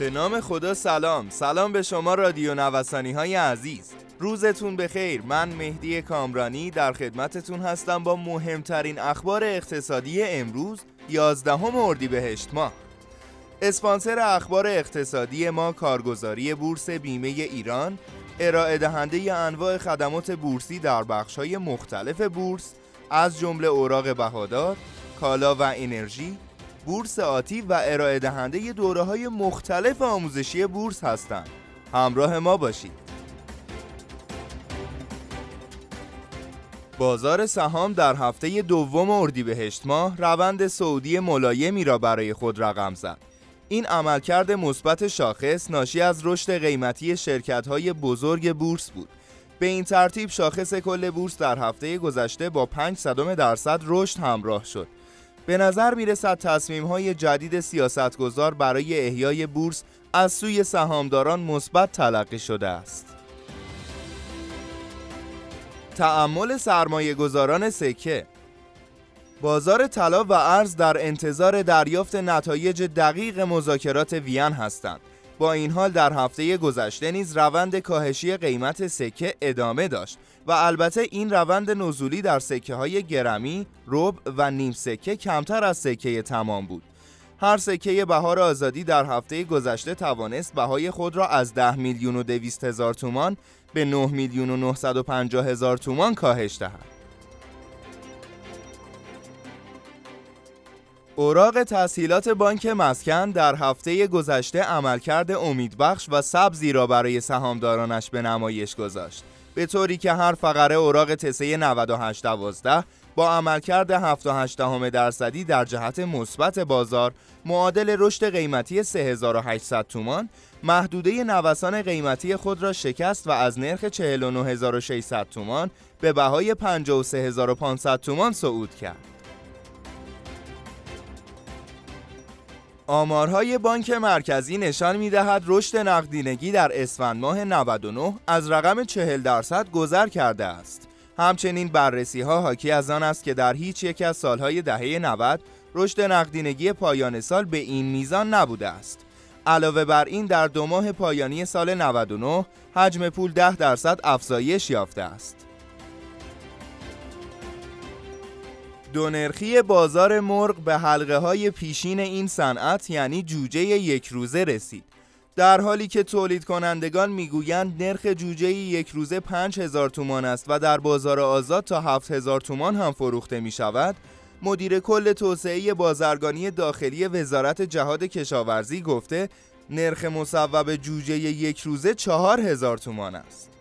به نام خدا سلام. سلام به شما رادیو نوسانی های عزیز. روزتون بخیر. من مهدی کامرانی در خدمتتون هستم با مهمترین اخبار اقتصادی امروز 11 اردیبهشت ماه. اسپانسر اخبار اقتصادی ما کارگزاری بورس بیمه ایران ارائه دهنده انواع خدمات بورسی در بخش‌های مختلف بورس از جمله اوراق بهادار، کالا و انرژی، بورس آتی و ارائه دهنده دوره های مختلف آموزشی بورس هستند. همراه ما باشید. بازار سهام در هفته دوم اردیبهشت ماه روند سعودی ملایمی را برای خود رقم زد. این عملکرد مثبت شاخص ناشی از رشد قیمتی شرکت‌های بزرگ بورس بود. به این ترتیب شاخص کل بورس در هفته گذشته با 5 صدم درصد رشد همراه شد. به نظر می‌رسد تصمیم های جدید سیاستگزار برای احیای بورس از سوی سهامداران مثبت تلقی شده است. تعمل سرمایه گذاران سکه بازار طلا و ارز در انتظار دریافت نتایج دقیق مذاکرات وین هستند. با این حال در هفته گذشته نیز روند کاهشی قیمت سکه ادامه داشت و البته این روند نزولی در سکه های گرمی، روب و نیم سکه کمتر از سکه تمام بود. هر سکه بهار آزادی در هفته گذشته توانست بهای خود را از 10 میلیون و 200 هزار تومان به 9 میلیون و 950 هزار تومان کاهش دهد. اوراق تسهیلات بانک مسکن در هفته گذشته عملکرد امیدبخش و سبزی را برای سهامدارانش به نمایش گذاشت به طوری که هر فقره اوراق تسه 9812 با عملکرد 7.8 درصدی در جهت مثبت بازار معادل رشد قیمتی 3800 تومان محدوده نوسان قیمتی خود را شکست و از نرخ 49600 تومان به بهای 53500 تومان صعود کرد. آمارهای بانک مرکزی نشان می‌دهد رشد نقدینگی در اسفند ماه 99 از رقم 40 درصد گذر کرده است. همچنین بررسی ها حاکی از آن است که در هیچ یک از سالهای دهه 90 رشد نقدینگی پایان سال به این میزان نبوده است. علاوه بر این در دو ماه پایانی سال 99 حجم پول 10 درصد افزایش یافته است. دونرخی بازار مرغ به حلقه های پیشین این صنعت یعنی جوجه یک روزه رسید. در حالی که تولید کنندگان می‌گویند نرخ جوجه یک روزه 5000 تومان است و در بازار آزاد تا 7000 تومان هم فروخته می شود، مدیر کل توسعه بازرگانی داخلی وزارت جهاد کشاورزی گفته نرخ مصوب جوجه یک روزه 4000 تومان است.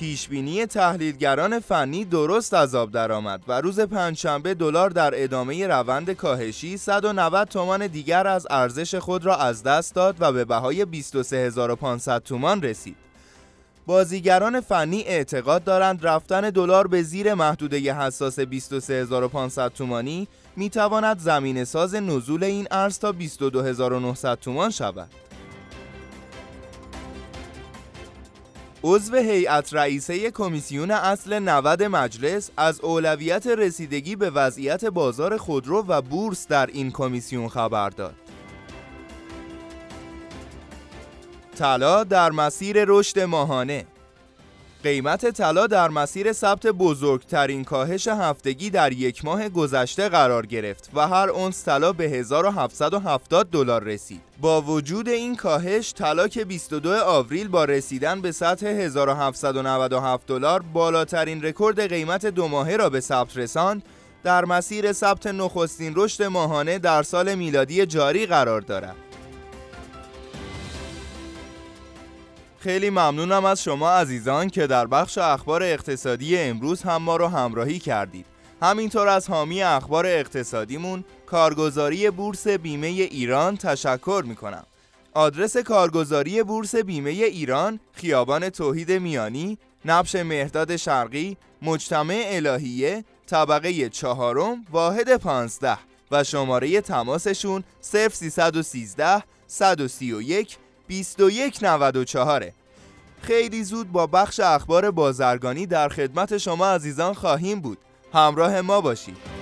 پیشبینی تحلیلگران فنی درست از آب درآمد و روز پنجشنبه دلار در ادامه روند کاهشی 190 تومان دیگر از ارزش خود را از دست داد و به بهای 23500 تومان رسید. بازیگران فنی اعتقاد دارند رفتن دلار به زیر محدوده حساس 23500 تومانی می تواند زمین ساز نزول این ارز تا 22900 تومان شود. عضو هیئت رئیسه کمیسیون اصل 90 مجلس از اولویت رسیدگی به وضعیت بازار خودرو و بورس در این کمیسیون خبر داد. طلا در مسیر رشد ماهانه قیمت طلا در مسیر ثبت بزرگترین کاهش هفتگی در یک ماه گذشته قرار گرفت و هر اونس طلا به 1770 دلار رسید. با وجود این کاهش طلا که 22 آوریل با رسیدن به سطح 1797 دلار بالاترین رکورد قیمت دو ماهه را به ثبت رساند در مسیر ثبت نخستین رشد ماهانه در سال میلادی جاری قرار دارد. خیلی ممنونم از شما عزیزان که در بخش اخبار اقتصادی امروز هم ما رو همراهی کردید. همینطور از حامی اخبار اقتصادیمون کارگزاری بورس بیمه ایران تشکر می‌کنم. آدرس کارگزاری بورس بیمه ایران خیابان توحید میانی نبش مهداد شرقی مجتمع الهیه طبقه چهارم واحد پانزده و شماره تماسشون 0313 131 2194 خیلی زود با بخش اخبار بازرگانی در خدمت شما عزیزان خواهیم بود. همراه ما باشید.